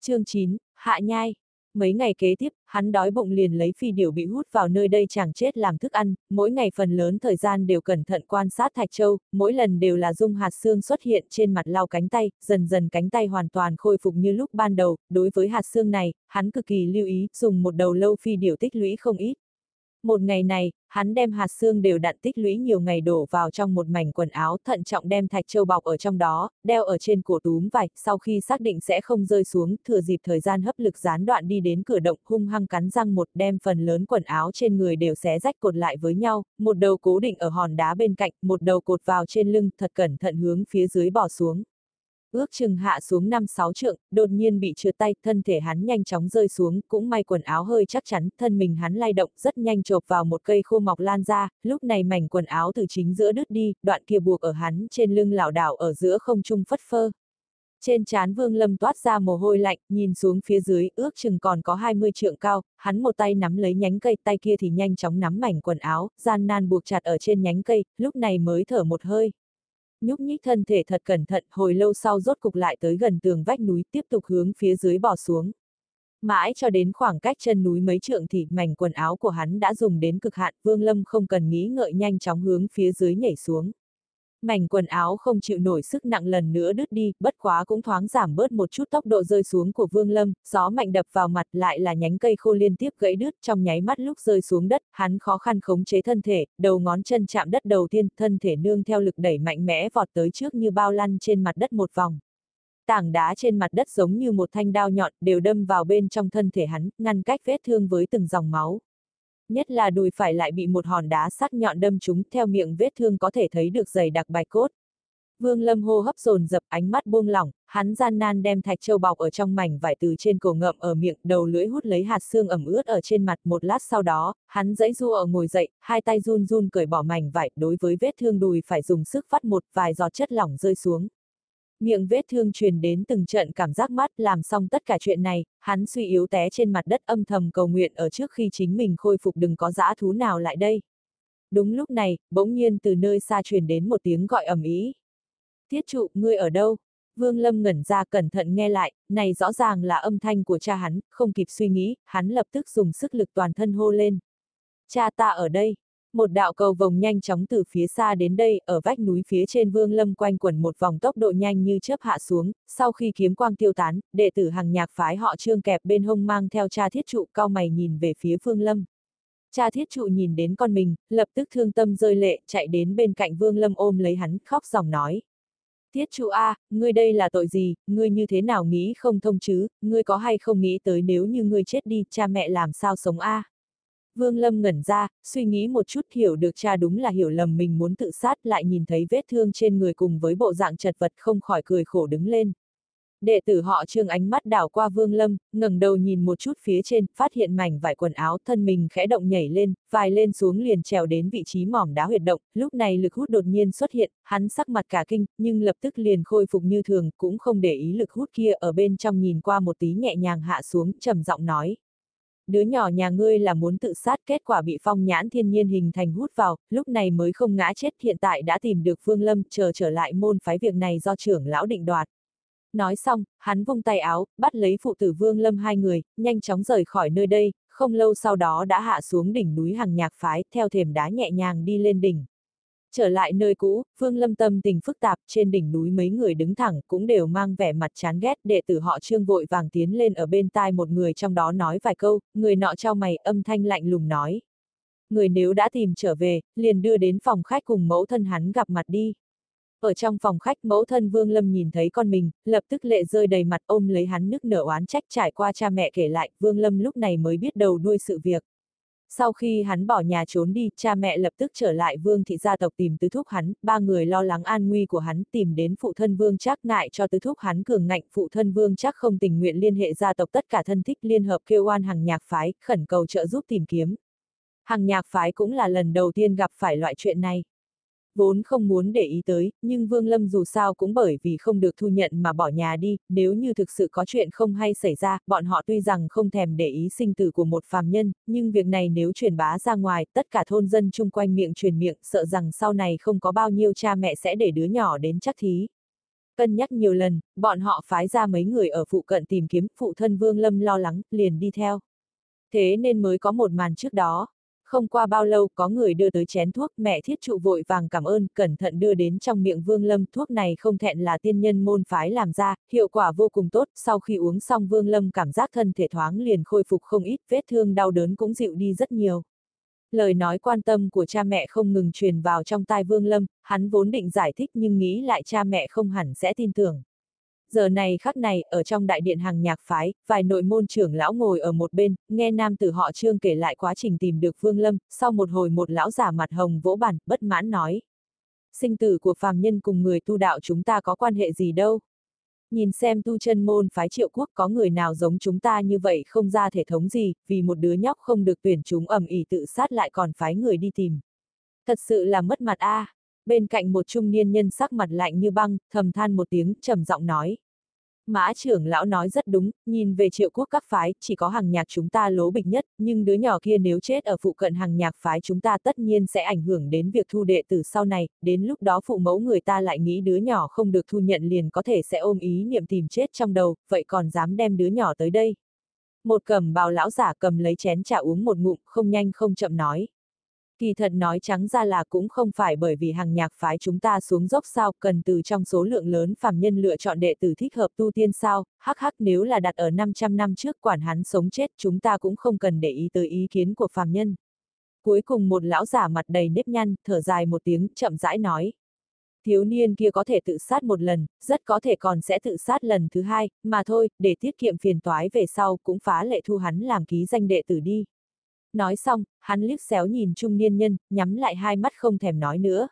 chương 9, Hạ Nhai. Mấy ngày kế tiếp, hắn đói bụng liền lấy phi điểu bị hút vào nơi đây chẳng chết làm thức ăn, mỗi ngày phần lớn thời gian đều cẩn thận quan sát Thạch Châu, mỗi lần đều là dung hạt xương xuất hiện trên mặt lau cánh tay, dần dần cánh tay hoàn toàn khôi phục như lúc ban đầu, đối với hạt xương này, hắn cực kỳ lưu ý, dùng một đầu lâu phi điểu tích lũy không ít. Một ngày này, hắn đem hạt xương đều đặn tích lũy nhiều ngày đổ vào trong một mảnh quần áo thận trọng đem thạch châu bọc ở trong đó, đeo ở trên cổ túm vải, sau khi xác định sẽ không rơi xuống, thừa dịp thời gian hấp lực gián đoạn đi đến cửa động hung hăng cắn răng một đem phần lớn quần áo trên người đều xé rách cột lại với nhau, một đầu cố định ở hòn đá bên cạnh, một đầu cột vào trên lưng, thật cẩn thận hướng phía dưới bỏ xuống ước chừng hạ xuống 5-6 trượng, đột nhiên bị trượt tay, thân thể hắn nhanh chóng rơi xuống, cũng may quần áo hơi chắc chắn, thân mình hắn lay động rất nhanh chộp vào một cây khô mọc lan ra, lúc này mảnh quần áo từ chính giữa đứt đi, đoạn kia buộc ở hắn trên lưng lảo đảo ở giữa không trung phất phơ. Trên trán Vương Lâm toát ra mồ hôi lạnh, nhìn xuống phía dưới, ước chừng còn có 20 trượng cao, hắn một tay nắm lấy nhánh cây, tay kia thì nhanh chóng nắm mảnh quần áo, gian nan buộc chặt ở trên nhánh cây, lúc này mới thở một hơi nhúc nhích thân thể thật cẩn thận, hồi lâu sau rốt cục lại tới gần tường vách núi, tiếp tục hướng phía dưới bò xuống. Mãi cho đến khoảng cách chân núi mấy trượng thì mảnh quần áo của hắn đã dùng đến cực hạn, Vương Lâm không cần nghĩ ngợi nhanh chóng hướng phía dưới nhảy xuống. Mảnh quần áo không chịu nổi sức nặng lần nữa đứt đi, bất quá cũng thoáng giảm bớt một chút tốc độ rơi xuống của Vương Lâm, gió mạnh đập vào mặt lại là nhánh cây khô liên tiếp gãy đứt trong nháy mắt lúc rơi xuống đất, hắn khó khăn khống chế thân thể, đầu ngón chân chạm đất đầu tiên, thân thể nương theo lực đẩy mạnh mẽ vọt tới trước như bao lăn trên mặt đất một vòng. Tảng đá trên mặt đất giống như một thanh đao nhọn đều đâm vào bên trong thân thể hắn, ngăn cách vết thương với từng dòng máu nhất là đùi phải lại bị một hòn đá sắc nhọn đâm trúng theo miệng vết thương có thể thấy được dày đặc bạch cốt. Vương Lâm hô hấp dồn dập ánh mắt buông lỏng, hắn gian nan đem thạch châu bọc ở trong mảnh vải từ trên cổ ngậm ở miệng, đầu lưỡi hút lấy hạt xương ẩm ướt ở trên mặt một lát sau đó, hắn dãy du ở ngồi dậy, hai tay run run cởi bỏ mảnh vải, đối với vết thương đùi phải dùng sức phát một vài giọt chất lỏng rơi xuống miệng vết thương truyền đến từng trận cảm giác mát làm xong tất cả chuyện này, hắn suy yếu té trên mặt đất âm thầm cầu nguyện ở trước khi chính mình khôi phục đừng có dã thú nào lại đây. Đúng lúc này, bỗng nhiên từ nơi xa truyền đến một tiếng gọi ầm ĩ. Thiết trụ, ngươi ở đâu? Vương Lâm ngẩn ra cẩn thận nghe lại, này rõ ràng là âm thanh của cha hắn, không kịp suy nghĩ, hắn lập tức dùng sức lực toàn thân hô lên. Cha ta ở đây. Một đạo cầu vồng nhanh chóng từ phía xa đến đây, ở vách núi phía trên vương lâm quanh quẩn một vòng tốc độ nhanh như chớp hạ xuống, sau khi kiếm quang tiêu tán, đệ tử hàng nhạc phái họ trương kẹp bên hông mang theo cha thiết trụ cao mày nhìn về phía vương lâm. Cha thiết trụ nhìn đến con mình, lập tức thương tâm rơi lệ, chạy đến bên cạnh vương lâm ôm lấy hắn, khóc dòng nói. Thiết trụ A, ngươi đây là tội gì, ngươi như thế nào nghĩ không thông chứ, ngươi có hay không nghĩ tới nếu như ngươi chết đi, cha mẹ làm sao sống A. Vương Lâm ngẩn ra, suy nghĩ một chút hiểu được cha đúng là hiểu lầm mình muốn tự sát lại nhìn thấy vết thương trên người cùng với bộ dạng chật vật không khỏi cười khổ đứng lên. Đệ tử họ trương ánh mắt đảo qua Vương Lâm, ngẩng đầu nhìn một chút phía trên, phát hiện mảnh vải quần áo thân mình khẽ động nhảy lên, vài lên xuống liền trèo đến vị trí mỏm đá huyệt động, lúc này lực hút đột nhiên xuất hiện, hắn sắc mặt cả kinh, nhưng lập tức liền khôi phục như thường, cũng không để ý lực hút kia ở bên trong nhìn qua một tí nhẹ nhàng hạ xuống, trầm giọng nói, đứa nhỏ nhà ngươi là muốn tự sát kết quả bị phong nhãn thiên nhiên hình thành hút vào, lúc này mới không ngã chết hiện tại đã tìm được Phương Lâm chờ trở lại môn phái việc này do trưởng lão định đoạt. Nói xong, hắn vung tay áo, bắt lấy phụ tử Vương Lâm hai người, nhanh chóng rời khỏi nơi đây, không lâu sau đó đã hạ xuống đỉnh núi hàng nhạc phái, theo thềm đá nhẹ nhàng đi lên đỉnh. Trở lại nơi cũ, Phương Lâm tâm tình phức tạp, trên đỉnh núi mấy người đứng thẳng cũng đều mang vẻ mặt chán ghét, đệ tử họ trương vội vàng tiến lên ở bên tai một người trong đó nói vài câu, người nọ trao mày âm thanh lạnh lùng nói. Người nếu đã tìm trở về, liền đưa đến phòng khách cùng mẫu thân hắn gặp mặt đi. Ở trong phòng khách mẫu thân Vương Lâm nhìn thấy con mình, lập tức lệ rơi đầy mặt ôm lấy hắn nức nở oán trách trải qua cha mẹ kể lại, Vương Lâm lúc này mới biết đầu đuôi sự việc. Sau khi hắn bỏ nhà trốn đi, cha mẹ lập tức trở lại vương thị gia tộc tìm tứ thúc hắn, ba người lo lắng an nguy của hắn tìm đến phụ thân vương chắc ngại cho tứ thúc hắn cường ngạnh phụ thân vương chắc không tình nguyện liên hệ gia tộc tất cả thân thích liên hợp kêu oan hàng nhạc phái, khẩn cầu trợ giúp tìm kiếm. Hàng nhạc phái cũng là lần đầu tiên gặp phải loại chuyện này vốn không muốn để ý tới, nhưng Vương Lâm dù sao cũng bởi vì không được thu nhận mà bỏ nhà đi, nếu như thực sự có chuyện không hay xảy ra, bọn họ tuy rằng không thèm để ý sinh tử của một phàm nhân, nhưng việc này nếu truyền bá ra ngoài, tất cả thôn dân chung quanh miệng truyền miệng, sợ rằng sau này không có bao nhiêu cha mẹ sẽ để đứa nhỏ đến chắc thí. Cân nhắc nhiều lần, bọn họ phái ra mấy người ở phụ cận tìm kiếm, phụ thân Vương Lâm lo lắng, liền đi theo. Thế nên mới có một màn trước đó. Không qua bao lâu có người đưa tới chén thuốc, mẹ thiết trụ vội vàng cảm ơn, cẩn thận đưa đến trong miệng Vương Lâm, thuốc này không thẹn là tiên nhân môn phái làm ra, hiệu quả vô cùng tốt, sau khi uống xong Vương Lâm cảm giác thân thể thoáng liền khôi phục không ít, vết thương đau đớn cũng dịu đi rất nhiều. Lời nói quan tâm của cha mẹ không ngừng truyền vào trong tai Vương Lâm, hắn vốn định giải thích nhưng nghĩ lại cha mẹ không hẳn sẽ tin tưởng. Giờ này khắc này, ở trong đại điện hàng nhạc phái, vài nội môn trưởng lão ngồi ở một bên, nghe nam tử họ trương kể lại quá trình tìm được Vương Lâm, sau một hồi một lão giả mặt hồng vỗ bàn, bất mãn nói. Sinh tử của phàm nhân cùng người tu đạo chúng ta có quan hệ gì đâu. Nhìn xem tu chân môn phái triệu quốc có người nào giống chúng ta như vậy không ra thể thống gì, vì một đứa nhóc không được tuyển chúng ẩm ỉ tự sát lại còn phái người đi tìm. Thật sự là mất mặt a. À. Bên cạnh một trung niên nhân sắc mặt lạnh như băng, thầm than một tiếng, trầm giọng nói. Mã trưởng lão nói rất đúng, nhìn về triệu quốc các phái, chỉ có hàng nhạc chúng ta lố bịch nhất, nhưng đứa nhỏ kia nếu chết ở phụ cận hàng nhạc phái chúng ta tất nhiên sẽ ảnh hưởng đến việc thu đệ tử sau này, đến lúc đó phụ mẫu người ta lại nghĩ đứa nhỏ không được thu nhận liền có thể sẽ ôm ý niệm tìm chết trong đầu, vậy còn dám đem đứa nhỏ tới đây. Một cầm bào lão giả cầm lấy chén trà uống một ngụm, không nhanh không chậm nói. Kỳ thật nói trắng ra là cũng không phải bởi vì hàng nhạc phái chúng ta xuống dốc sao, cần từ trong số lượng lớn phàm nhân lựa chọn đệ tử thích hợp tu tiên sao, hắc hắc nếu là đặt ở 500 năm trước quản hắn sống chết chúng ta cũng không cần để ý tới ý kiến của phàm nhân. Cuối cùng một lão giả mặt đầy nếp nhăn, thở dài một tiếng, chậm rãi nói. Thiếu niên kia có thể tự sát một lần, rất có thể còn sẽ tự sát lần thứ hai, mà thôi, để tiết kiệm phiền toái về sau cũng phá lệ thu hắn làm ký danh đệ tử đi. Nói xong, hắn liếc xéo nhìn trung niên nhân, nhắm lại hai mắt không thèm nói nữa.